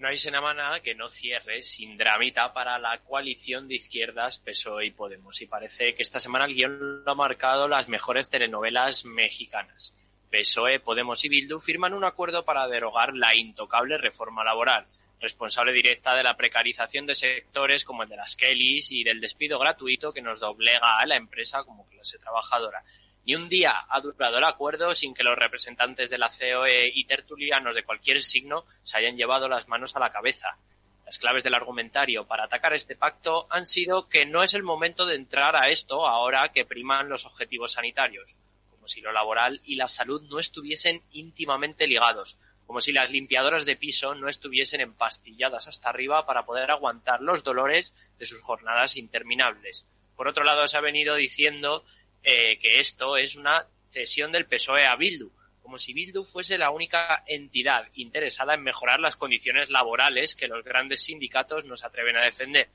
no hay semana que no cierre sin dramita para la coalición de izquierdas PSOE y Podemos. Y parece que esta semana el guion lo ha marcado las mejores telenovelas mexicanas. PSOE, Podemos y Bildu firman un acuerdo para derogar la intocable reforma laboral, responsable directa de la precarización de sectores como el de las Kellys y del despido gratuito que nos doblega a la empresa como clase trabajadora. Ni un día ha durado el acuerdo sin que los representantes de la COE y tertulianos de cualquier signo se hayan llevado las manos a la cabeza. Las claves del argumentario para atacar este pacto han sido que no es el momento de entrar a esto ahora que priman los objetivos sanitarios, como si lo laboral y la salud no estuviesen íntimamente ligados, como si las limpiadoras de piso no estuviesen empastilladas hasta arriba para poder aguantar los dolores de sus jornadas interminables. Por otro lado, se ha venido diciendo eh, que esto es una cesión del PSOE a Bildu, como si Bildu fuese la única entidad interesada en mejorar las condiciones laborales que los grandes sindicatos nos atreven a defender.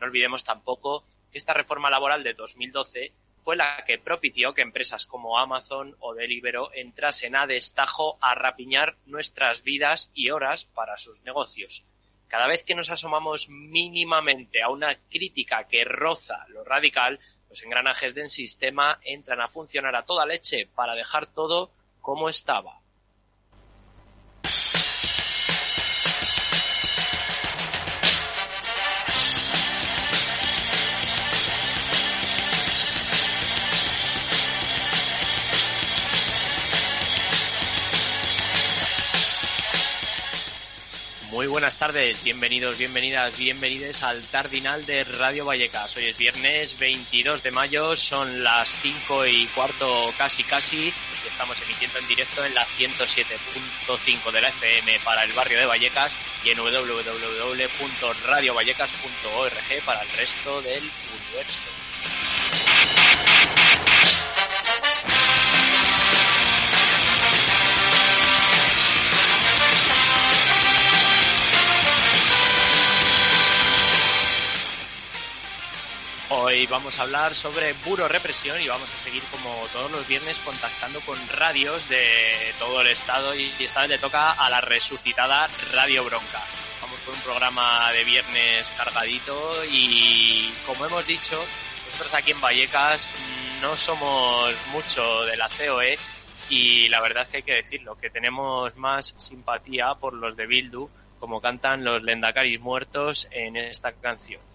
No olvidemos tampoco que esta reforma laboral de 2012 fue la que propició que empresas como Amazon o Deliveroo entrasen a destajo a rapiñar nuestras vidas y horas para sus negocios. Cada vez que nos asomamos mínimamente a una crítica que roza lo radical, los engranajes del sistema entran a funcionar a toda leche para dejar todo como estaba. Buenas tardes, bienvenidos, bienvenidas, bienvenidos al Tardinal de Radio Vallecas. Hoy es viernes 22 de mayo, son las 5 y cuarto casi casi y estamos emitiendo en directo en la 107.5 de la FM para el barrio de Vallecas y en www.radiovallecas.org para el resto del universo. Hoy vamos a hablar sobre Buro Represión y vamos a seguir como todos los viernes contactando con radios de todo el estado y esta vez le toca a la resucitada Radio Bronca. Vamos con un programa de viernes cargadito y como hemos dicho, nosotros aquí en Vallecas no somos mucho de la COE y la verdad es que hay que decirlo, que tenemos más simpatía por los de Bildu como cantan los Lendakaris muertos en esta canción.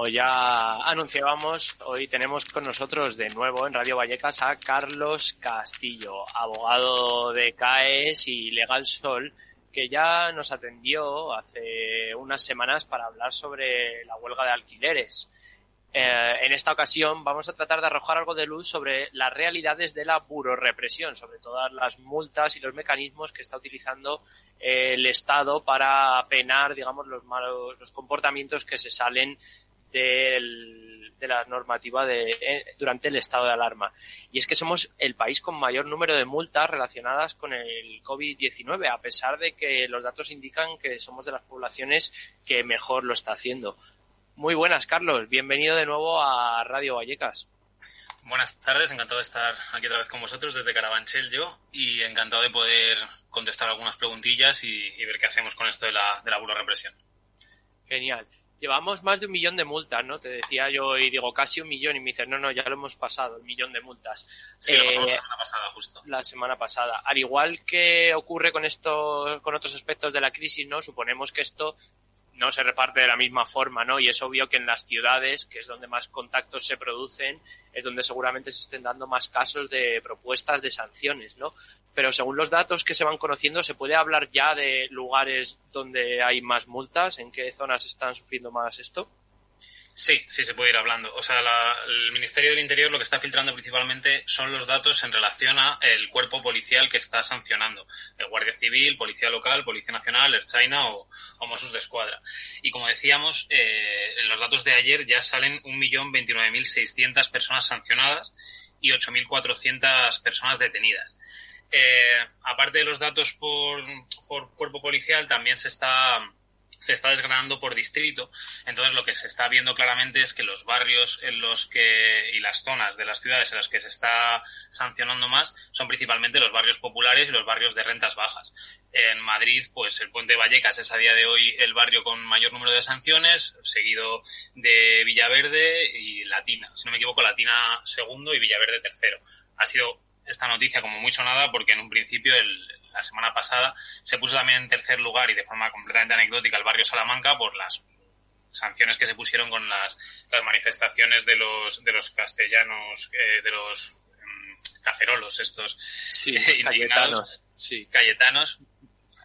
Como ya anunciábamos, hoy tenemos con nosotros de nuevo en Radio Vallecas a Carlos Castillo, abogado de CAES y Legal Sol, que ya nos atendió hace unas semanas para hablar sobre la huelga de alquileres. Eh, en esta ocasión vamos a tratar de arrojar algo de luz sobre las realidades de la burorepresión, sobre todas las multas y los mecanismos que está utilizando el Estado para penar, digamos, los malos, los comportamientos que se salen del, de la normativa de, eh, durante el estado de alarma. Y es que somos el país con mayor número de multas relacionadas con el COVID-19, a pesar de que los datos indican que somos de las poblaciones que mejor lo está haciendo. Muy buenas, Carlos. Bienvenido de nuevo a Radio Vallecas. Buenas tardes, encantado de estar aquí otra vez con vosotros desde Carabanchel yo y encantado de poder contestar algunas preguntillas y, ver qué hacemos con esto de la, de la represión. Genial. Llevamos más de un millón de multas, ¿no? Te decía yo y digo casi un millón y me dices, no, no, ya lo hemos pasado, un millón de multas. Sí, lo pasamos la eh, semana pasada, justo. La semana pasada. Al igual que ocurre con esto, con otros aspectos de la crisis, ¿no? Suponemos que esto no se reparte de la misma forma, ¿no? Y es obvio que en las ciudades, que es donde más contactos se producen, es donde seguramente se estén dando más casos de propuestas de sanciones, ¿no? Pero según los datos que se van conociendo, ¿se puede hablar ya de lugares donde hay más multas? ¿En qué zonas están sufriendo más esto? Sí, sí se puede ir hablando. O sea, el Ministerio del Interior lo que está filtrando principalmente son los datos en relación a el cuerpo policial que está sancionando. El Guardia Civil, Policía Local, Policía Nacional, Air China o, o de Escuadra. Y como decíamos, eh, en los datos de ayer ya salen 1.029.600 personas sancionadas y 8.400 personas detenidas. Eh, aparte de los datos por, por cuerpo policial, también se está se está desgranando por distrito. Entonces lo que se está viendo claramente es que los barrios en los que y las zonas de las ciudades en las que se está sancionando más son principalmente los barrios populares y los barrios de rentas bajas. En Madrid, pues el Puente Vallecas es a día de hoy el barrio con mayor número de sanciones, seguido de Villaverde y Latina. Si no me equivoco, Latina segundo y Villaverde tercero. Ha sido esta noticia como muy sonada porque en un principio el, la semana pasada, se puso también en tercer lugar y de forma completamente anecdótica el barrio Salamanca por las sanciones que se pusieron con las, las manifestaciones de los, de los castellanos, eh, de los mm, cacerolos estos sí, eh, cayetanos, sí. cayetanos,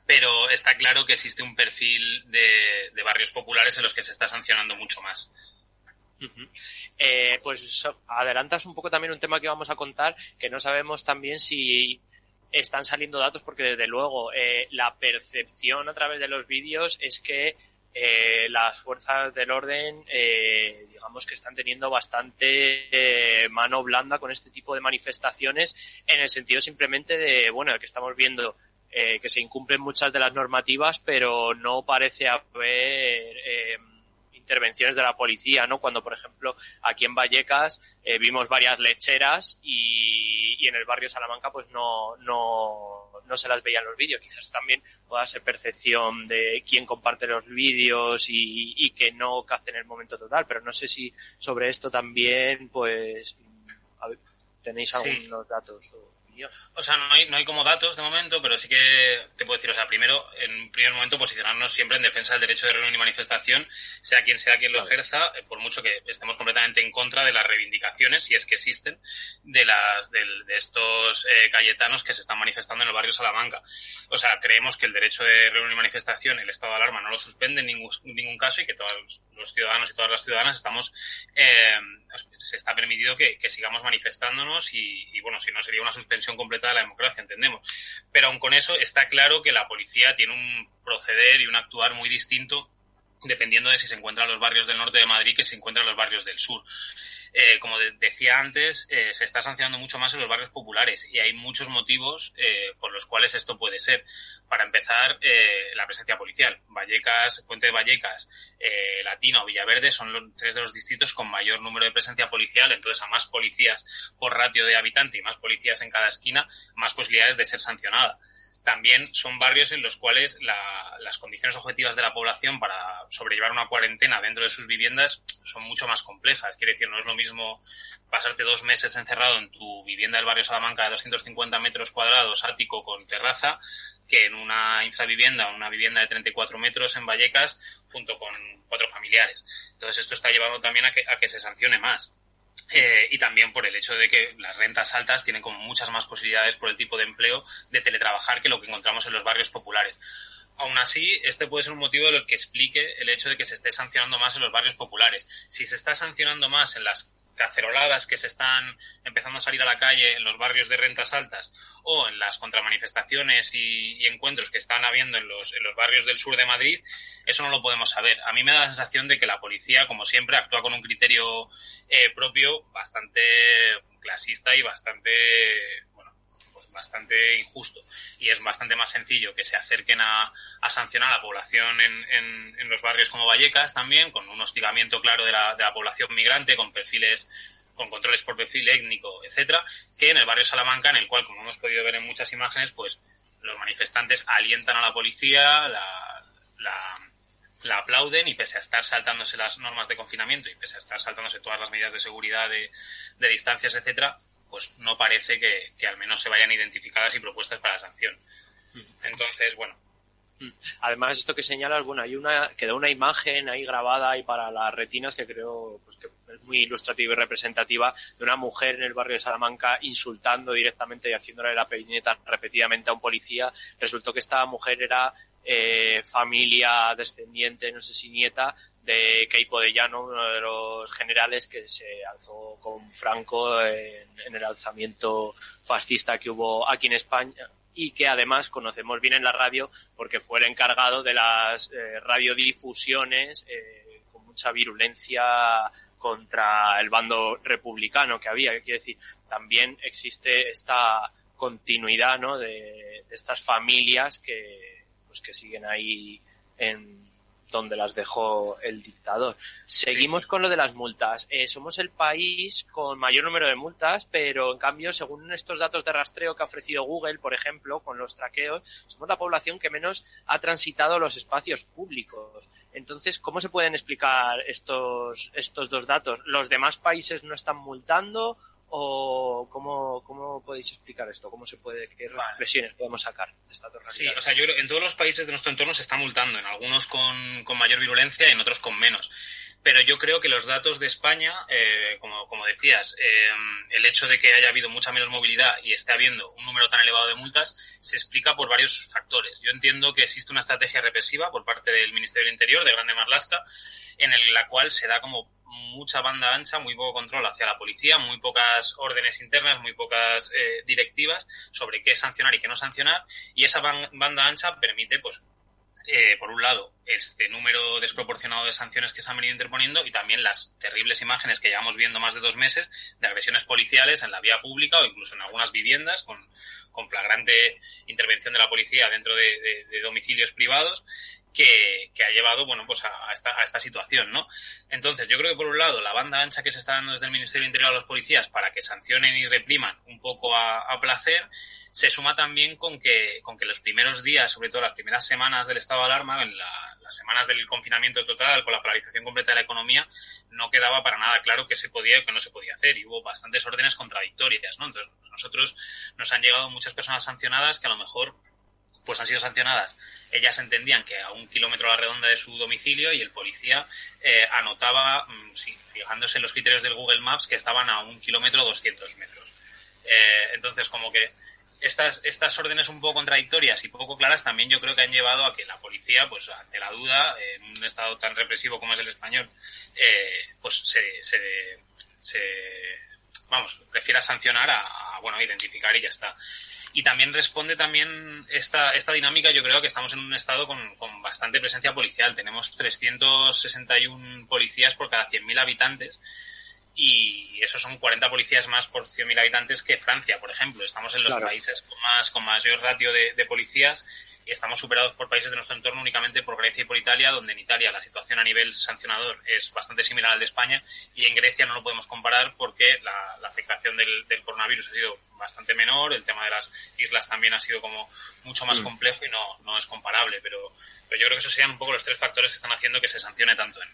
pero está claro que existe un perfil de, de, barrios populares en los que se está sancionando mucho más. Eh, pues adelantas un poco también un tema que vamos a contar, que no sabemos también si están saliendo datos porque desde luego eh, la percepción a través de los vídeos es que eh, las fuerzas del orden eh, digamos que están teniendo bastante eh, mano blanda con este tipo de manifestaciones en el sentido simplemente de bueno que estamos viendo eh, que se incumplen muchas de las normativas pero no parece haber intervenciones de la policía, ¿no? Cuando, por ejemplo, aquí en Vallecas eh, vimos varias lecheras y, y, en el barrio Salamanca pues no, no, no se las veían los vídeos. Quizás también pueda ser percepción de quién comparte los vídeos y, y que no capten el momento total, pero no sé si sobre esto también pues a ver, tenéis algunos sí. datos. O... O sea, no hay, no hay como datos de momento, pero sí que te puedo decir, o sea, primero, en primer momento, posicionarnos siempre en defensa del derecho de reunión y manifestación, sea quien sea quien lo vale. ejerza, eh, por mucho que estemos completamente en contra de las reivindicaciones, si es que existen, de las de, de estos eh, cayetanos que se están manifestando en el barrio Salamanca. O sea, creemos que el derecho de reunión y manifestación, el estado de alarma, no lo suspende en ningún, ningún caso y que todos los ciudadanos y todas las ciudadanas estamos, eh, se está permitido que, sigamos manifestándonos y, y, bueno, si no sería una suspensión completa de la democracia, entendemos. Pero aun con eso está claro que la policía tiene un proceder y un actuar muy distinto dependiendo de si se encuentra en los barrios del norte de Madrid que se encuentra en los barrios del sur eh, como de decía antes, eh, se está sancionando mucho más en los barrios populares y hay muchos motivos eh, por los cuales esto puede ser. Para empezar, eh, la presencia policial. Vallecas, Puente de Vallecas, eh, Latino Villaverde son los, tres de los distritos con mayor número de presencia policial, entonces a más policías por ratio de habitante y más policías en cada esquina, más posibilidades de ser sancionada. También son barrios en los cuales las condiciones objetivas de la población para sobrellevar una cuarentena dentro de sus viviendas son mucho más complejas. Quiere decir, no es lo mismo pasarte dos meses encerrado en tu vivienda del barrio Salamanca de 250 metros cuadrados, ático con terraza, que en una infravivienda, una vivienda de 34 metros en Vallecas, junto con cuatro familiares. Entonces esto está llevando también a que, a que se sancione más. Eh, y también por el hecho de que las rentas altas tienen como muchas más posibilidades por el tipo de empleo de teletrabajar que lo que encontramos en los barrios populares. Aún así, este puede ser un motivo de lo que explique el hecho de que se esté sancionando más en los barrios populares. Si se está sancionando más en las caceroladas que se están empezando a salir a la calle en los barrios de rentas altas o en las contramanifestaciones y, encuentros que están habiendo en los, en los barrios del sur de Madrid, eso no lo podemos saber. A mí me da la sensación de que la policía, como siempre, actúa con un criterio eh, propio bastante clasista y bastante bastante injusto y es bastante más sencillo que se acerquen a, sancionar a la población en, los barrios como Vallecas también, con un hostigamiento claro de la, de la población migrante, con perfiles con controles por perfil étnico, etcétera, que en el barrio Salamanca, en el cual, como hemos podido ver en muchas imágenes, pues los manifestantes alientan a la policía, la, la, la, aplauden y pese a estar saltándose las normas de confinamiento y pese a estar saltándose todas las medidas de seguridad, de distancias, etcétera, pues no parece que, al menos se vayan identificadas y propuestas para la sanción. Mm. Entonces, bueno, mm. Además, esto que señalas, bueno, hay una, quedó una imagen ahí grabada ahí para las retinas que creo pues, que es muy ilustrativa y representativa de una mujer en el barrio de Salamanca insultando directamente y haciéndole la peineta repetidamente a un policía. Resultó que esta mujer era eh, familia descendiente, no sé si nieta, de Keipo de Llano, uno de los generales que se alzó con Franco en, el alzamiento fascista que hubo aquí en España y que además conocemos bien en la radio porque fue el encargado de las eh, radiodifusiones eh, con mucha virulencia contra el bando republicano que había. Quiere decir, también existe esta continuidad ¿no? de, de estas familias que, pues, que siguen ahí en, donde las dejó el dictador. Seguimos con lo de las multas. Eh, somos el país con mayor número de multas, pero en cambio, según estos datos de rastreo que ha ofrecido Google, por ejemplo, con los traqueos, somos la población que menos ha transitado los espacios públicos. Entonces, ¿cómo se pueden explicar estos, estos dos datos? ¿Los demás países no están multando o cómo, cómo podéis explicar esto? ¿Cómo se puede, qué reflexiones podemos sacar de esta Sí, o sea, yo creo en todos los países de nuestro entorno se está multando, en algunos con, con mayor virulencia y en otros con menos. Pero yo creo que los datos de España, eh, como, como decías, eh, el hecho de que haya habido mucha menos movilidad y esté habiendo un número tan elevado de multas se explica por varios factores. Yo entiendo que existe una estrategia represiva por parte del Ministerio del Interior, de Grande Marlasca, en la cual se da como mucha banda ancha, muy poco control hacia la policía, muy pocas órdenes internas, muy pocas eh, directivas sobre qué sancionar y qué no sancionar, y esa banda ancha permite, pues, eh, por un lado, este número desproporcionado de sanciones que se han venido interponiendo y también las terribles imágenes que llevamos viendo más de dos meses de agresiones policiales en la vía pública o incluso en algunas viviendas con, con flagrante intervención de la policía dentro de, de domicilios privados que, ha llevado, bueno, pues a, esta, a esta situación, ¿no? Entonces, yo creo que por un lado, la banda ancha que se está dando desde el Ministerio Interior a los policías para que sancionen y repriman un poco a, placer, se suma también con que, con que los primeros días, sobre todo las primeras semanas del estado de alarma, en las semanas del confinamiento total, con la paralización completa de la economía, no quedaba para nada claro qué se podía y qué no se podía hacer. Y hubo bastantes órdenes contradictorias, ¿no? Entonces, nosotros nos han llegado muchas personas sancionadas que a lo mejor pues han sido sancionadas. Ellas entendían que a un kilómetro a la redonda de su domicilio y el policía eh, anotaba, mm, fijándose en los criterios del Google Maps, que estaban a un kilómetro 200 metros. Eh, entonces, como que estas, estas órdenes un poco contradictorias y poco claras también yo creo que han llevado a que la policía, pues ante la duda, en un estado tan represivo como es el español, eh, pues se, se, se, vamos, prefiera sancionar a, a, bueno, identificar y ya está. Y también responde también esta, esta dinámica, yo creo que estamos en un estado con, con bastante presencia policial. Tenemos 361 policías por cada 100.000 habitantes y eso son 40 policías más por 100.000 habitantes que Francia, por ejemplo. Estamos en los países con más con mayor ratio de, de, policías y estamos superados por países de nuestro entorno únicamente por Grecia y por Italia, donde en Italia la situación a nivel sancionador es bastante similar al de España y en Grecia no lo podemos comparar porque la, afectación del, coronavirus ha sido bastante menor, el tema de las islas también ha sido como mucho más mm. complejo y no, no es comparable, pero, pero yo creo que esos serían un poco los tres factores que están haciendo que se sancione tanto en.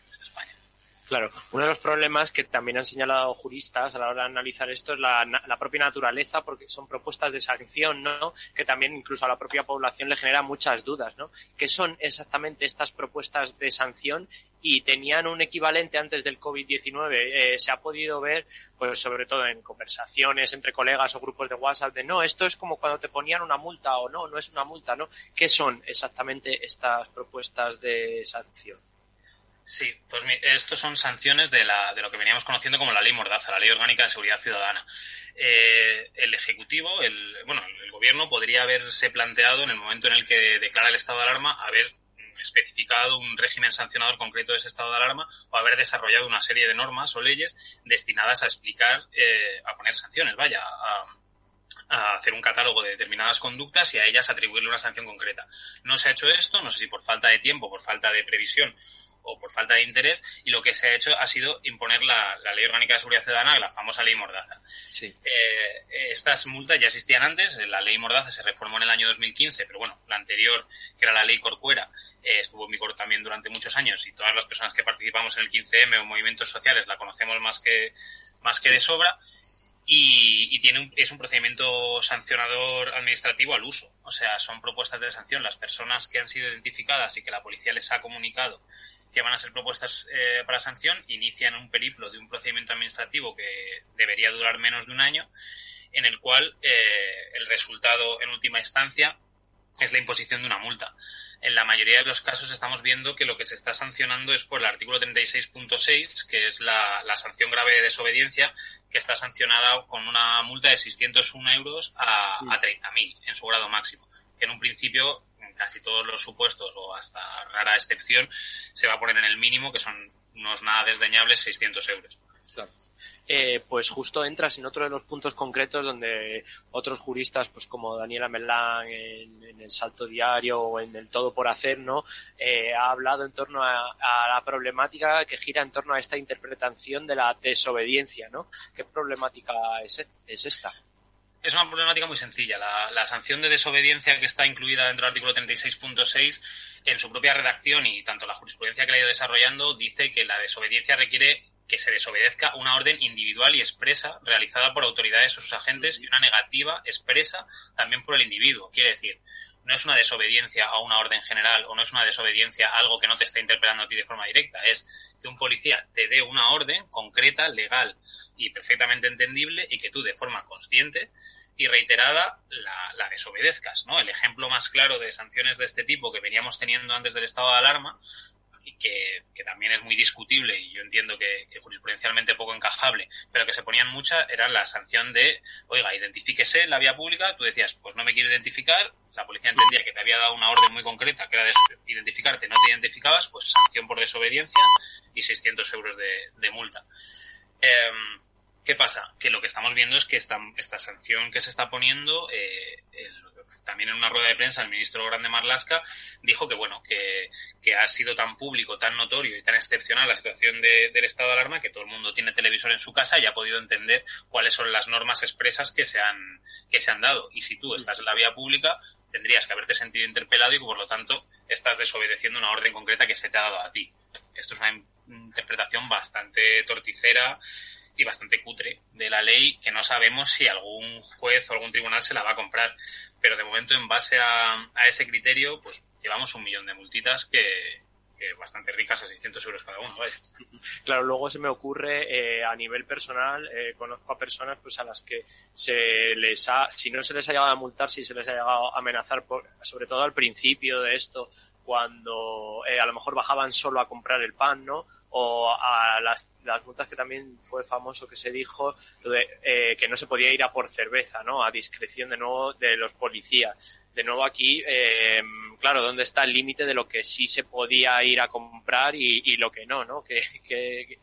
Claro, uno de los problemas que también han señalado juristas a la hora de analizar esto es la, la, propia naturaleza, porque son propuestas de sanción, ¿no? Que también incluso a la propia población le genera muchas dudas, ¿no? ¿Qué son exactamente estas propuestas de sanción y tenían un equivalente antes del COVID-19? Eh, se ha podido ver, pues sobre todo en conversaciones entre colegas o grupos de WhatsApp, de no, esto es como cuando te ponían una multa o no, no es una multa, ¿no? ¿Qué son exactamente estas propuestas de sanción? Sí, pues estos son sanciones de, la, de lo que veníamos conociendo como la ley Mordaza, la Ley Orgánica de Seguridad Ciudadana. Eh, el Ejecutivo, el, bueno, el Gobierno podría haberse planteado en el momento en el que declara el estado de alarma haber especificado un régimen sancionador concreto de ese estado de alarma o haber desarrollado una serie de normas o leyes destinadas a explicar, eh, a poner sanciones, vaya, a, a hacer un catálogo de determinadas conductas y a ellas atribuirle una sanción concreta. No se ha hecho esto, no sé si por falta de tiempo, por falta de previsión o por falta de interés y lo que se ha hecho ha sido imponer la, Ley Orgánica de Seguridad Ciudadana, la famosa Ley Mordaza. Sí. Eh, estas multas ya existían antes, la Ley Mordaza se reformó en el año 2015, pero bueno, la anterior, que era la Ley Corcuera, eh, estuvo en vigor también durante muchos años y todas las personas que participamos en el 15M o movimientos sociales la conocemos más que, más que de sobra y, tiene un, es un procedimiento sancionador administrativo al uso. O sea, son propuestas de sanción. Las personas que han sido identificadas y que la policía les ha comunicado que van a ser propuestas eh, para sanción inician un periplo de un procedimiento administrativo que debería durar menos de un año, en el cual eh, el resultado en última instancia es la imposición de una multa. En la mayoría de los casos estamos viendo que lo que se está sancionando es por el artículo 36.6, que es la, sanción grave de desobediencia, que está sancionada con una multa de 601 euros a, a 30.000 en su grado máximo, que en un principio casi todos los supuestos o hasta rara excepción se va a poner en el mínimo, que son unos nada desdeñables 600 euros. Eh, pues justo entras en otro de los puntos concretos donde otros juristas, pues como Daniela Melán en, el Salto Diario o en el Todo por Hacer, ¿no? Eh, ha hablado en torno a, la problemática que gira en torno a esta interpretación de la desobediencia, ¿no? ¿Qué problemática es, es esta? Es una problemática muy sencilla. La, sanción de desobediencia que está incluida dentro del artículo 36.6 en su propia redacción y tanto la jurisprudencia que la ha ido desarrollando dice que la desobediencia requiere que se desobedezca una orden individual y expresa realizada por autoridades o sus agentes y una negativa expresa también por el individuo. Quiere decir, no es una desobediencia a una orden general o no es una desobediencia a algo que no te está interpelando a ti de forma directa, es que un policía te dé una orden concreta, legal y perfectamente entendible y que tú de forma consciente y reiterada la, la, desobedezcas, ¿no? El ejemplo más claro de sanciones de este tipo que veníamos teniendo antes del estado de alarma y que, también es muy discutible y yo entiendo que, jurisprudencialmente poco encajable, pero que se ponían muchas, era la sanción de, oiga, identifíquese en la vía pública, tú decías, pues no me quiero identificar, la policía entendía que te había dado una orden muy concreta, que era de identificarte, no te identificabas, pues sanción por desobediencia y 600 euros de, multa. Em, ¿Qué pasa? Que lo que estamos viendo es que esta, esta sanción que se está poniendo, eh, el, también en una rueda de prensa el ministro Grande Marlasca dijo que bueno que, que ha sido tan público, tan notorio y tan excepcional la situación del estado de alarma que todo el mundo tiene televisor en su casa y ha podido entender cuáles son las normas expresas que se han que se han dado y si tú estás en la vía pública tendrías que haberte sentido interpelado y por lo tanto estás desobedeciendo una orden concreta que se te ha dado a ti. Esto es una interpretación bastante torticera y bastante cutre de la ley que no sabemos si algún juez o algún tribunal se la va a comprar. Pero de momento, en base a, ese criterio, pues llevamos un millón de multitas que, bastante ricas a 600 euros cada uno. Claro, luego se me ocurre eh, a nivel personal, eh, conozco a personas pues a las que se les ha, si no se les ha llegado a multar, si se les ha llegado a amenazar, por, sobre todo al principio de esto, cuando eh, a lo mejor bajaban solo a comprar el pan, ¿no? O a las, las multas que también fue famoso que se dijo de, eh, que no se podía ir a por cerveza, ¿no? A discreción de nuevo de los policías. De nuevo aquí, eh, claro, ¿dónde está el límite de lo que sí se podía ir a comprar y, y lo que no, ¿no?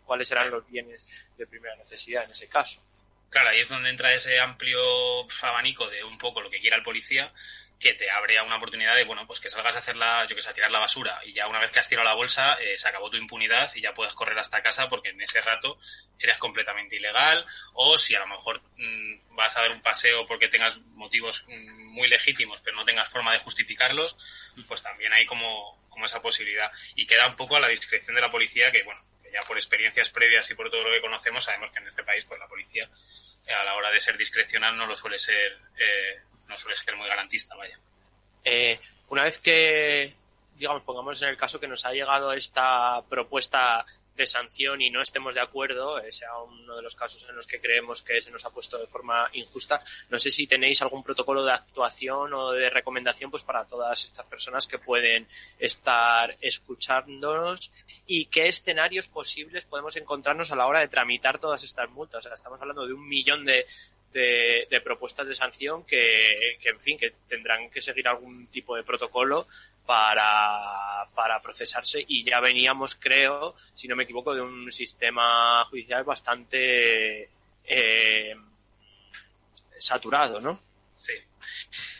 ¿Cuáles eran los bienes de primera necesidad en ese caso? Claro, ahí es donde entra ese amplio abanico de un poco lo que quiera el policía que te abre a una oportunidad de, bueno, pues que salgas a hacerla, yo que sé, a tirar la basura. Y ya una vez que has tirado la bolsa eh, se acabó tu impunidad y ya puedes correr hasta casa porque en ese rato eres completamente ilegal. O si a lo mejor mm, vas a dar un paseo porque tengas motivos mm, muy legítimos pero no tengas forma de justificarlos, pues también hay como, como esa posibilidad. Y queda un poco a la discreción de la policía que, bueno, ya por experiencias previas y por todo lo que conocemos sabemos que en este país pues la policía a la hora de ser discrecional no lo suele ser eh, no suele ser muy garantista, vaya. Eh, una vez que, digamos, pongamos en el caso que nos ha llegado esta propuesta de sanción y no estemos de acuerdo, eh, sea uno de los casos en los que creemos que se nos ha puesto de forma injusta, no sé si tenéis algún protocolo de actuación o de recomendación pues para todas estas personas que pueden estar escuchándonos y qué escenarios posibles podemos encontrarnos a la hora de tramitar todas estas multas. Estamos hablando de un millón de, de, propuestas de sanción que, en fin, que tendrán que seguir algún tipo de protocolo para, para procesarse y ya veníamos, creo, si no me equivoco, de un sistema judicial bastante eh, saturado, ¿no?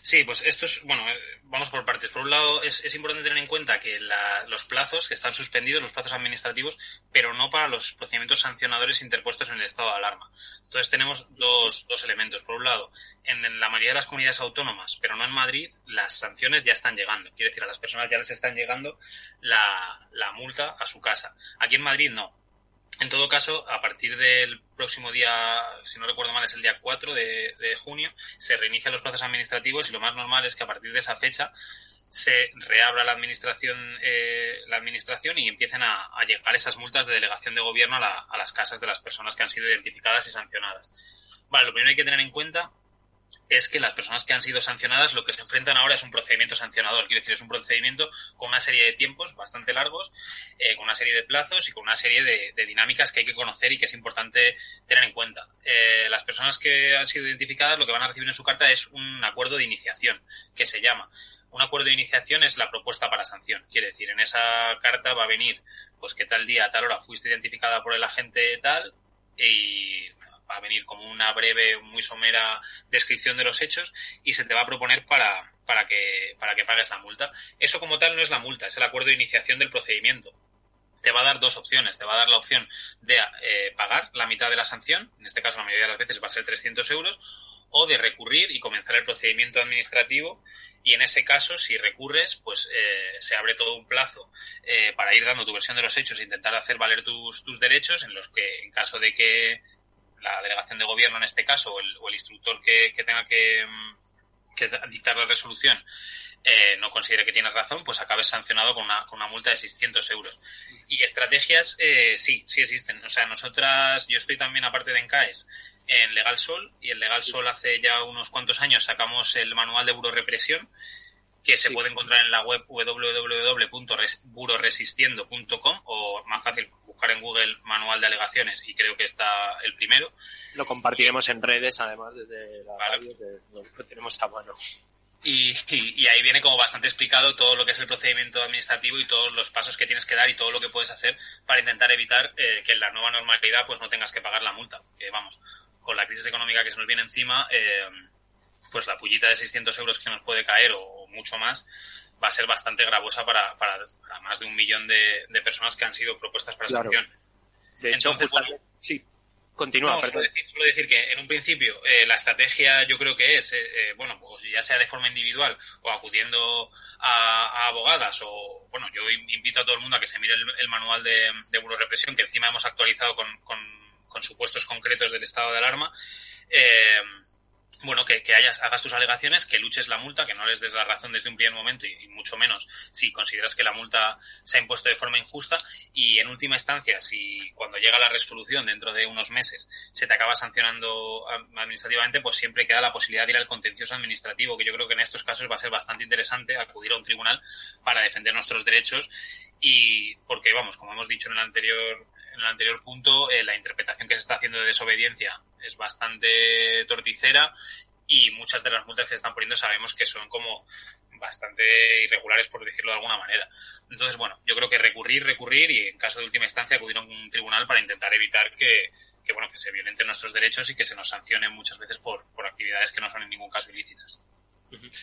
Sí. Pues esto es, bueno, vamos por partes. Por un lado, es, es importante tener en cuenta que los plazos que están suspendidos, los plazos administrativos, pero no para los procedimientos sancionadores interpuestos en el estado de alarma. Entonces tenemos dos, dos elementos. Por un lado, en, la mayoría de las comunidades autónomas, pero no en Madrid, las sanciones ya están llegando. Quiere decir, a las personas ya les están llegando la, la multa a su casa. Aquí en Madrid no. En todo caso, a partir del próximo día, si no recuerdo mal, es el día 4 de, junio, se reinician los plazos administrativos y lo más normal es que a partir de esa fecha se reabra la administración, eh, la administración y empiecen a, llegar esas multas de delegación de gobierno a, a las casas de las personas que han sido identificadas y sancionadas. Vale, lo primero que hay que tener en cuenta es que las personas que han sido sancionadas lo que se enfrentan ahora es un procedimiento sancionador. Quiero decir, es un procedimiento con una serie de tiempos bastante largos, eh, con una serie de plazos y con una serie de, dinámicas que hay que conocer y que es importante tener en cuenta. Eh, las personas que han sido identificadas lo que van a recibir en su carta es un acuerdo de iniciación, que se llama. Un acuerdo de iniciación es la propuesta para sanción. Quiere decir, en esa carta va a venir, pues que tal día, a tal hora fuiste identificada por el agente tal y va a venir como una breve, muy somera descripción de los hechos y se te va a proponer para, para, que, para que pagues la multa. Eso como tal no es la multa, es el acuerdo de iniciación del procedimiento. Te va a dar dos opciones. Te va a dar la opción de eh, pagar la mitad de la sanción, en este caso la mayoría de las veces va a ser 300 euros, o de recurrir y comenzar el procedimiento administrativo y en ese caso si recurres pues eh, se abre todo un plazo eh, para ir dando tu versión de los hechos e intentar hacer valer tus, tus derechos en los que en caso de que la delegación de gobierno en este caso o el, instructor que, tenga que, dictar la resolución eh, no considere que tienes razón, pues acabes sancionado con una, con una multa de 600 euros. Y estrategias, eh, sí, sí existen. O sea, nosotras, yo estoy también, aparte de Encaes, en Legal Sol, y en Legal Sol hace ya unos cuantos años sacamos el manual de burorepresión, que se puede encontrar en la web www.buroresistiendo.com o más fácil buscar en Google manual de alegaciones y creo que está el primero. Lo compartiremos en redes además desde la radio lo tenemos a mano. Y, y, ahí viene como bastante explicado todo lo que es el procedimiento administrativo y todos los pasos que tienes que dar y todo lo que puedes hacer para intentar evitar eh, que en la nueva normalidad pues no tengas que pagar la multa. Que vamos, con la crisis económica que se nos viene encima, eh, pues la pullita de 600 euros que nos puede caer o, mucho más va a ser bastante gravosa para, para, más de un millón de, de, personas que han sido propuestas para sanción. De hecho, sí, continúa. solo, decir, decir, que en un principio eh, la estrategia yo creo que es, eh, eh, bueno, pues ya sea de forma individual o acudiendo a, abogadas o, bueno, yo invito a todo el mundo a que se mire el, manual de, de represión que encima hemos actualizado con, con, con supuestos concretos del estado de alarma. Eh, bueno, que, que hayas, hagas tus alegaciones, que luches la multa, que no les des la razón desde un primer momento y, mucho menos si consideras que la multa se ha impuesto de forma injusta. Y en última instancia, si cuando llega la resolución dentro de unos meses se te acaba sancionando administrativamente, pues siempre queda la posibilidad de ir al contencioso administrativo, que yo creo que en estos casos va a ser bastante interesante acudir a un tribunal para defender nuestros derechos. Y porque, vamos, como hemos dicho en el anterior en el anterior punto, eh, la interpretación que se está haciendo de desobediencia es bastante torticera y muchas de las multas que se están poniendo sabemos que son como bastante irregulares, por decirlo de alguna manera. Entonces, bueno, yo creo que recurrir, recurrir y en caso de última instancia acudir a un tribunal para intentar evitar que, que bueno, que se violenten nuestros derechos y que se nos sancionen muchas veces por, por actividades que no son en ningún caso ilícitas.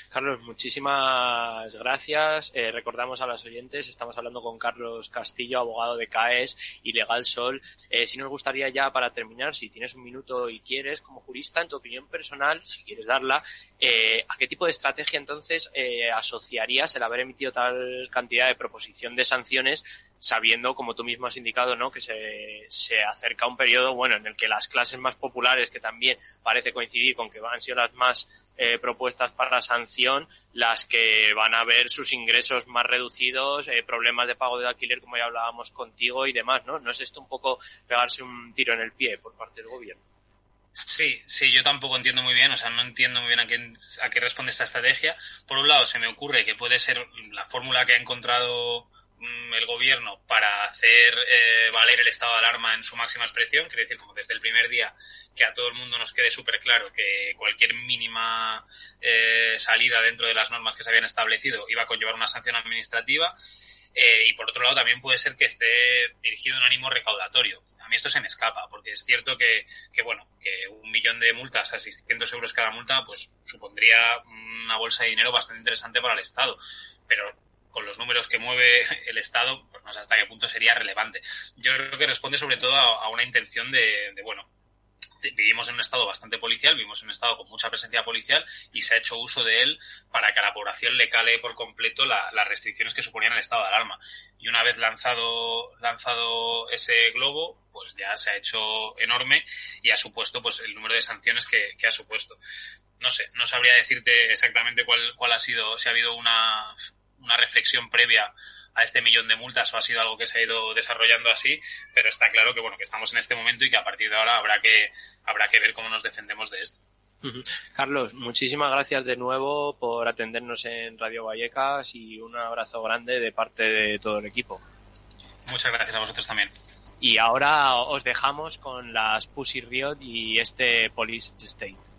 Carlos, muchísimas gracias. Eh, recordamos a los oyentes, estamos hablando con Carlos Castillo, abogado de CAES y Legal Sol. Eh, si nos gustaría ya para terminar, si tienes un minuto y quieres, como jurista, en tu opinión personal, si quieres darla, eh, ¿a qué tipo de estrategia entonces asociarías el haber emitido tal cantidad de proposición de sanciones sabiendo, como tú mismo has indicado, ¿no? que se, se acerca un periodo bueno en el que las clases más populares, que también parece coincidir con que han sido las más eh, propuestas para sanción, las que van a ver sus ingresos más reducidos, eh, problemas de pago de alquiler, como ya hablábamos contigo y demás, ¿no? ¿No es esto un poco pegarse un tiro en el pie por parte del gobierno? Sí, sí, yo tampoco entiendo muy bien, o sea, no entiendo muy bien a qué, a qué responde esta estrategia. Por un lado, se me ocurre que puede ser la fórmula que ha encontrado Mm, el gobierno para hacer eh, valer el estado de alarma en su máxima expresión, quiere decir como desde el primer día que a todo el mundo nos quede súper claro que cualquier mínima eh, salida dentro de las normas que se habían establecido iba a conllevar una sanción administrativa. Eh, y por otro lado también puede ser que esté dirigido a un ánimo recaudatorio. A mí esto se me escapa, porque es cierto que, que, bueno, que un millón de multas a 600 euros cada multa, pues supondría una bolsa de dinero bastante interesante para el Estado. Pero con los números que mueve el Estado, pues no sé hasta qué punto sería relevante. Yo creo que responde sobre todo a, una intención de, bueno, vivimos en un estado bastante policial, vivimos en un estado con mucha presencia policial y se ha hecho uso de él para que a la población le cale por completo las restricciones que suponían el estado de alarma. Y una vez lanzado, lanzado ese globo, pues ya se ha hecho enorme y ha supuesto pues el número de sanciones que, que ha supuesto. No sé, no sabría decirte exactamente cuál, cuál ha sido, si ha habido una, una reflexión previa a este millón de multas o ha sido algo que se ha ido desarrollando así, pero está claro que bueno que estamos en este momento y que a partir de ahora habrá que habrá que ver cómo nos defendemos de esto. Carlos, muchísimas gracias de nuevo por atendernos en Radio Vallecas y un abrazo grande de parte de todo el equipo. Muchas gracias a vosotros también. Y ahora os dejamos con las Pussy Riot y este Police State.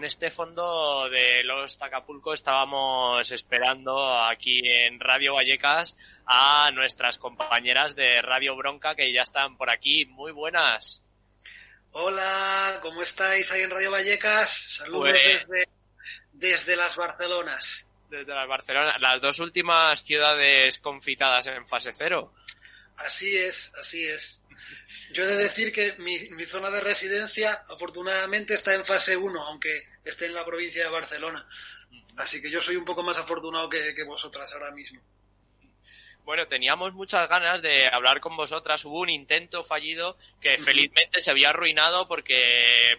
Con este fondo de los Tacapulco estábamos esperando aquí en Radio Vallecas a nuestras compañeras de Radio Bronca que ya están por aquí. Muy buenas. Hola, ¿cómo estáis ahí en Radio Vallecas? Saludos pues desde, desde las Barcelonas. Desde las Barcelonas, las dos últimas ciudades confitadas en fase cero. Así es, así es. Yo he de decir que mi, zona de residencia, afortunadamente, está en fase 1, aunque esté en la provincia de Barcelona. Así que yo soy un poco más afortunado que, vosotras ahora mismo. Bueno, teníamos muchas ganas de hablar con vosotras. Hubo un intento fallido que felizmente se había arruinado porque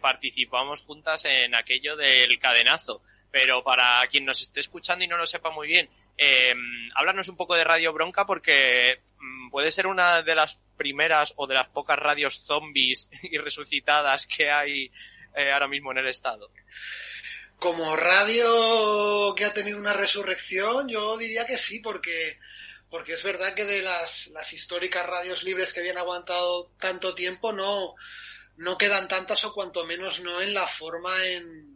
participamos juntas en aquello del cadenazo. Pero para quien nos esté escuchando y no lo sepa muy bien, eh, háblanos un poco de Radio Bronca porque mm, puede ser una de las primeras o de las pocas radios zombies y resucitadas que hay eh, ahora mismo en el estado? Como radio que ha tenido una resurrección, yo diría que sí, porque, porque es verdad que de las, las históricas radios libres que habían aguantado tanto tiempo, no, no quedan tantas o cuanto menos no en la forma en,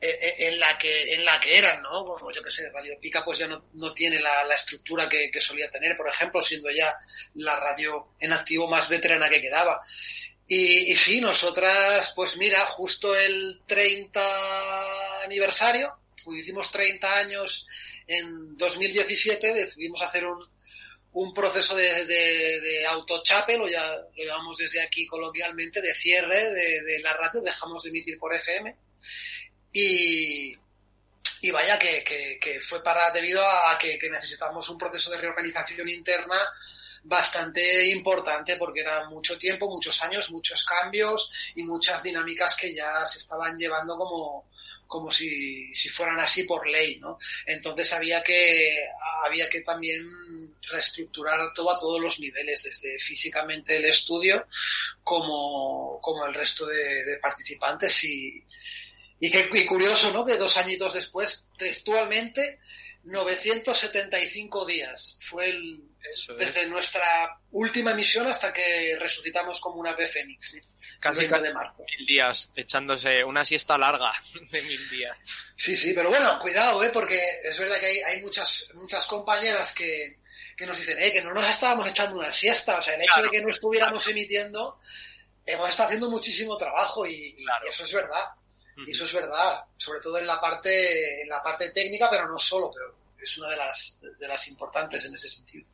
en la que en la que eran, ¿no? Yo que sé, Radio Pica pues ya no, no tiene la, estructura que, solía tener, por ejemplo, siendo ya la radio en activo más veterana que quedaba. Y, sí, nosotras, pues mira, justo el 30 aniversario, pues hicimos 30 años en 2017, decidimos hacer un, un proceso de, de, de autochape, lo, ya, lo llamamos desde aquí coloquialmente, de cierre de la radio, dejamos de emitir por FM y, y vaya que, que, fue para debido a que, que, necesitamos un proceso de reorganización interna bastante importante porque era mucho tiempo, muchos años, muchos cambios y muchas dinámicas que ya se estaban llevando como, como si, si fueran así por ley, ¿no? Entonces había que, había que también reestructurar todo a todos los niveles, desde físicamente el estudio como, como el resto de, de participantes y, y qué curioso, ¿no? Que dos añitos después, textualmente, 975 días. Fue el, desde nuestra última emisión hasta que resucitamos como una ave fénix. ¿sí? Casi, de marzo. mil días, echándose una siesta larga de mil días. Sí, sí, pero bueno, cuidado, ¿eh? Porque es verdad que hay, hay muchas, muchas compañeras que, que nos dicen, eh, que no nos estábamos echando una siesta. O sea, el hecho de que no estuviéramos emitiendo, hemos estado haciendo muchísimo trabajo y, y eso es verdad. Y eso es verdad, sobre todo en la parte, en la parte técnica, pero no solo, pero es una de las, de las importantes en ese sentido.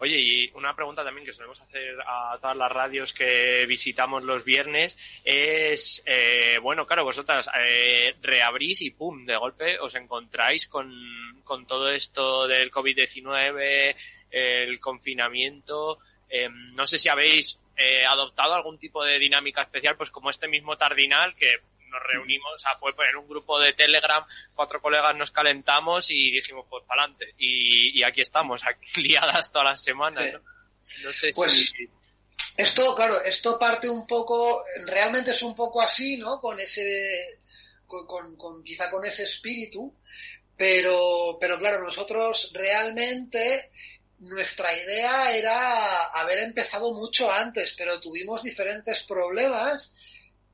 Oye, y una pregunta también que solemos hacer a todas las radios que visitamos los viernes es, eh, bueno, claro, vosotras eh, reabrís y pum, de golpe os encontráis con, con todo esto del COVID-19, el confinamiento. Eh, no sé si habéis eh, adoptado algún tipo de dinámica especial, pues como este mismo Tardinal, que nos reunimos, o sea, fue en un grupo de Telegram, cuatro colegas nos calentamos y dijimos, pues para adelante. Y, aquí estamos, aquí liadas todas las semanas. ¿no? sé pues, si... Esto, claro, esto parte un poco, realmente es un poco así, ¿no? Con ese, con, con, quizá con ese espíritu, pero, pero claro, nosotros realmente nuestra idea era haber empezado mucho antes, pero tuvimos diferentes problemas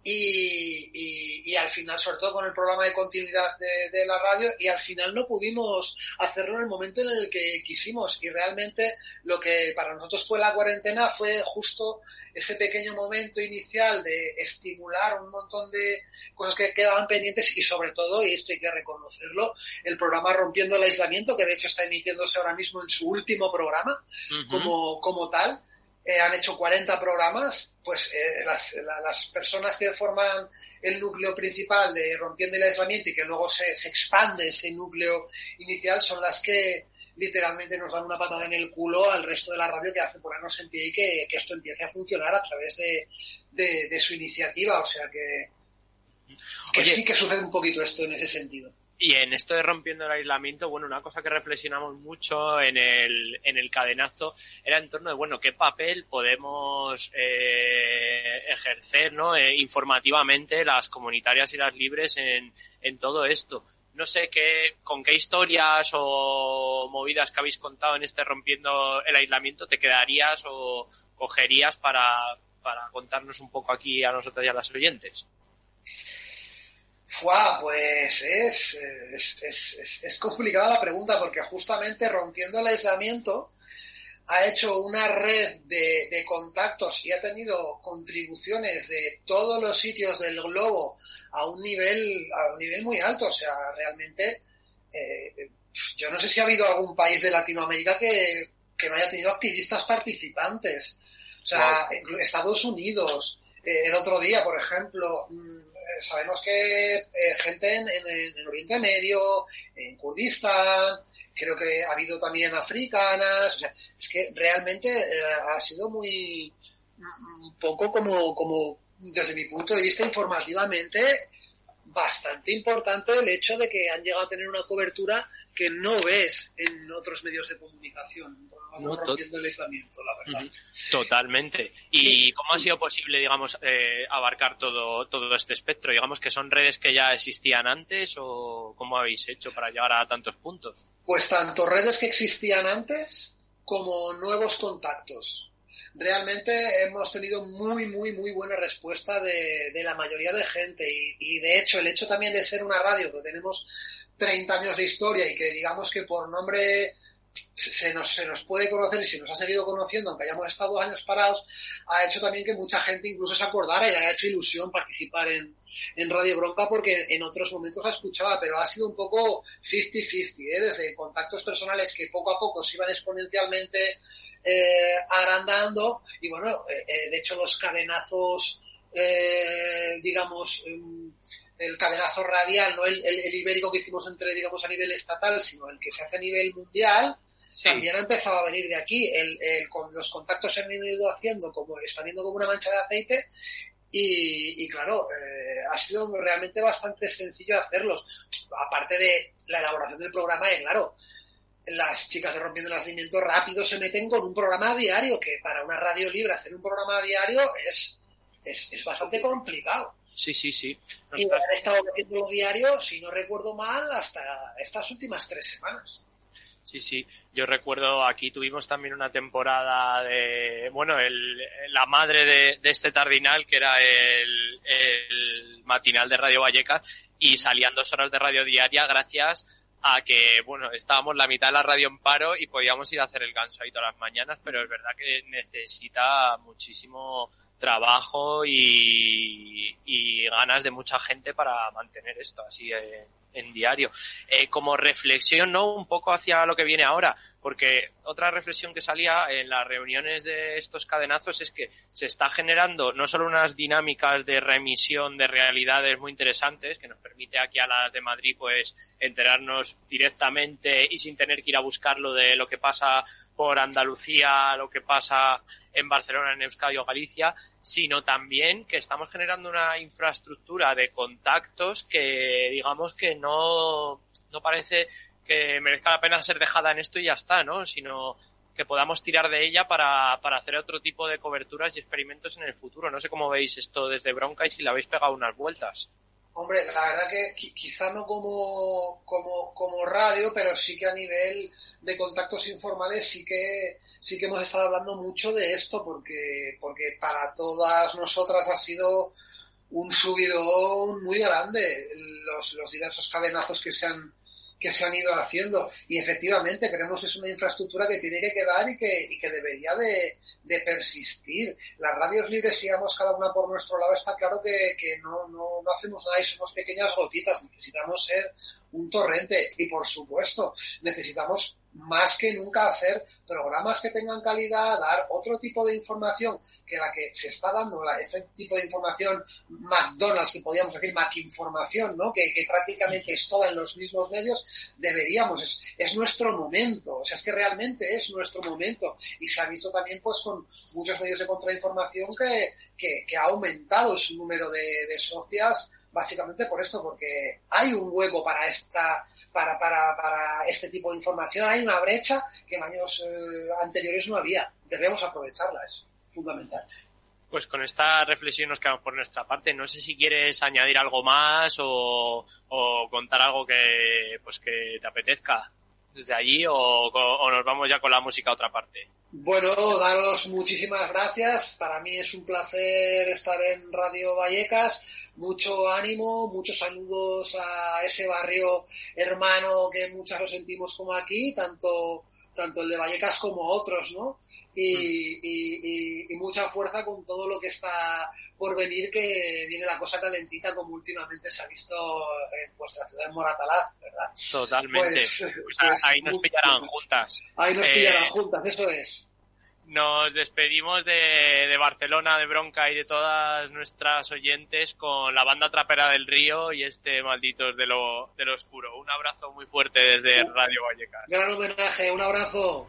y, y, y, al final, sobre todo con el programa de continuidad de, de, la radio, y al final no pudimos hacerlo en el momento en el que quisimos. Y realmente lo que para nosotros fue la cuarentena fue justo ese pequeño momento inicial de estimular un montón de cosas que quedaban pendientes y sobre todo, y esto hay que reconocerlo, el programa Rompiendo el Aislamiento, que de hecho está emitiéndose ahora mismo en su último programa uh -huh. como, como tal eh, han hecho 40 programas, pues eh, las, las, personas que forman el núcleo principal de Rompiendo el Aislamiento y que luego se, se, expande ese núcleo inicial son las que literalmente nos dan una patada en el culo al resto de la radio que hace ponernos en pie y que, que esto empiece a funcionar a través de, de, de su iniciativa. O sea que, que sí que sucede un poquito esto en ese sentido. Y en esto de rompiendo el aislamiento, bueno, una cosa que reflexionamos mucho en el, en el cadenazo era en torno de, bueno, qué papel podemos eh, ejercer, ¿no? Eh, informativamente las comunitarias y las libres en, en todo esto. No sé qué, con qué historias o movidas que habéis contado en este rompiendo el aislamiento te quedarías o cogerías para, para contarnos un poco aquí a nosotros y a las oyentes. Fua, pues es, es, es, es, complicada la pregunta porque justamente rompiendo el aislamiento ha hecho una red de, de, contactos y ha tenido contribuciones de todos los sitios del globo a un nivel, a un nivel muy alto. O sea, realmente eh, yo no sé si ha habido algún país de Latinoamérica que, que no haya tenido activistas participantes. O sea, Estados Unidos, eh, el otro día, por ejemplo, mm, sabemos que eh, gente en, en, Oriente Medio, en Kurdistán, creo que ha habido también africanas, o sea, es que realmente ha sido muy, un poco como, como, desde mi punto de vista informativamente, bastante importante el hecho de que han llegado a tener una cobertura que no ves en otros medios de comunicación no, rompiendo el aislamiento, la verdad. Totalmente. ¿Y cómo ha sido posible, digamos, eh, abarcar todo, todo este espectro? Digamos que son redes que ya existían antes o cómo habéis hecho para llegar a tantos puntos? Pues tanto redes que existían antes como nuevos contactos. Realmente hemos tenido muy, muy, muy buena respuesta de, de la mayoría de gente y, y de hecho el hecho también de ser una radio que tenemos 30 años de historia y que digamos que por nombre se nos, se nos puede conocer y se nos ha seguido conociendo, aunque hayamos estado años parados, ha hecho también que mucha gente incluso se acordara y haya hecho ilusión participar en, en Radio Bronca porque en otros momentos la escuchaba, pero ha sido un poco 50-50, ¿eh? desde contactos personales que poco a poco se iban exponencialmente eh, agrandando y bueno, eh, eh de hecho los cadenazos, eh, digamos, em, el cadenazo radial, no el, el, ibérico que hicimos entre, digamos, a nivel estatal, sino el que se hace a nivel mundial, también ha empezado a venir de aquí. El, el, con los contactos se han ido haciendo, como expandiendo como una mancha de aceite, y, y claro, eh, ha sido realmente bastante sencillo hacerlos. Aparte de la elaboración del programa, y claro, las chicas de Rompiendo el Nacimiento rápido se meten con un programa diario, que para una radio libre hacer un programa diario es, es, es bastante complicado. Sí, sí, sí. y han estado haciendo diario, si no recuerdo mal, hasta estas últimas tres semanas. Sí, sí. Yo recuerdo aquí tuvimos también una temporada de, bueno, el, la madre de, de este Tardinal, que era el, el matinal de Radio Vallecas, y salían dos horas de radio diaria gracias a que, bueno, estábamos la mitad de la radio en paro y podíamos ir a hacer el ganso ahí todas las mañanas, pero es verdad que necesita muchísimo trabajo y, y ganas de mucha gente para mantener esto así en, diario. Eh, como reflexión, ¿no? Un poco hacia lo que viene ahora, porque otra reflexión que salía en las reuniones de estos cadenazos es que se está generando no solo unas dinámicas de remisión de realidades muy interesantes, que nos permite aquí a las de Madrid pues enterarnos directamente y sin tener que ir a buscarlo de lo que pasa por Andalucía, lo que pasa en Barcelona, en Euskadi o Galicia, sino también que estamos generando una infraestructura de contactos que digamos que no, no parece que merezca la pena ser dejada en esto y ya está, ¿no? Sino que podamos tirar de ella para, para hacer otro tipo de coberturas y experimentos en el futuro. No sé cómo veis esto desde Bronca y si le habéis pegado unas vueltas. Hombre, la verdad que quizá no como, como, como radio, pero sí que a nivel de contactos informales sí que, sí que hemos estado hablando mucho de esto porque, porque para todas nosotras ha sido un subidón muy grande. Los, los diversos cadenazos que se han, que se han ido haciendo. Y efectivamente creemos que es una infraestructura que tiene que quedar y que, y que debería de, de persistir. Las radios libres, sigamos cada una por nuestro lado, está claro que, que no, no, no hacemos nada y somos pequeñas gotitas. Necesitamos ser un torrente. Y por supuesto, necesitamos más que nunca hacer programas que tengan calidad, dar otro tipo de información que la que se está dando, este tipo de información McDonald's, que podríamos decir Mac información, ¿no? Que, que prácticamente es toda en los mismos medios, deberíamos, es, es, nuestro momento, o sea, es que realmente es nuestro momento. Y se ha visto también pues con muchos medios de contrainformación que, que, que ha aumentado su número de, de socias básicamente por esto, porque hay un hueco para esta, para, para, para este tipo de información, hay una brecha que en años eh, anteriores no había. Debemos aprovecharla, es fundamental. Pues con esta reflexión nos quedamos por nuestra parte. No sé si quieres añadir algo más o, o contar algo que, pues que te apetezca desde allí o, nos vamos ya con la música a otra parte? Bueno, daros muchísimas gracias. Para mí es un placer estar en Radio Vallecas. Mucho ánimo, muchos saludos a ese barrio hermano que muchas lo sentimos como aquí, tanto, tanto el de Vallecas como otros, ¿no? Y, y, mucha fuerza con todo lo que está por venir, que viene la cosa calentita como últimamente se ha visto en vuestra ciudad, en Moratalá, ¿verdad? Totalmente. Pues, pues, ahí nos pillarán juntas. Ahí nos pillarán eh, juntas, eso es nos despedimos de, Barcelona, de Bronca y de todas nuestras oyentes con la banda Trapera del Río y este Malditos de lo, de lo Oscuro. Un abrazo muy fuerte desde Radio Vallecas. Gran homenaje, un abrazo.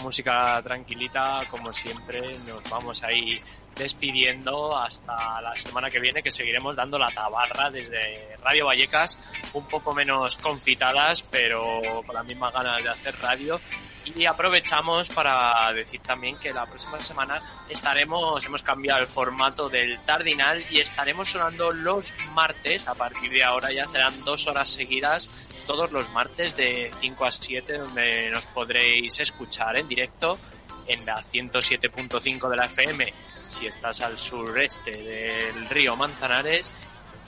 Música tranquilita, como siempre, nos vamos ahí despidiendo hasta la semana que viene que seguiremos dando la tabarra desde Radio Vallecas, un poco menos confitadas, pero con las mismas ganas de hacer radio. Y aprovechamos para decir también que la próxima semana estaremos, hemos cambiado el formato del Tardinal y estaremos sonando los martes, a partir de ahora ya serán dos horas seguidas todos los martes de 5 a 7 donde nos podréis escuchar en directo en la 107.5 de la FM si estás al sureste del río Manzanares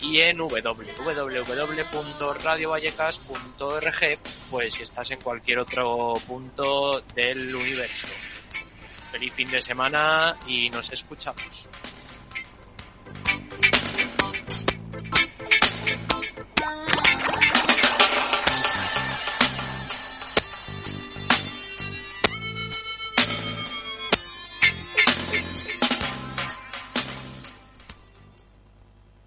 y en www.radiovallecas.org pues si estás en cualquier otro punto del universo. Feliz fin de semana y nos escuchamos.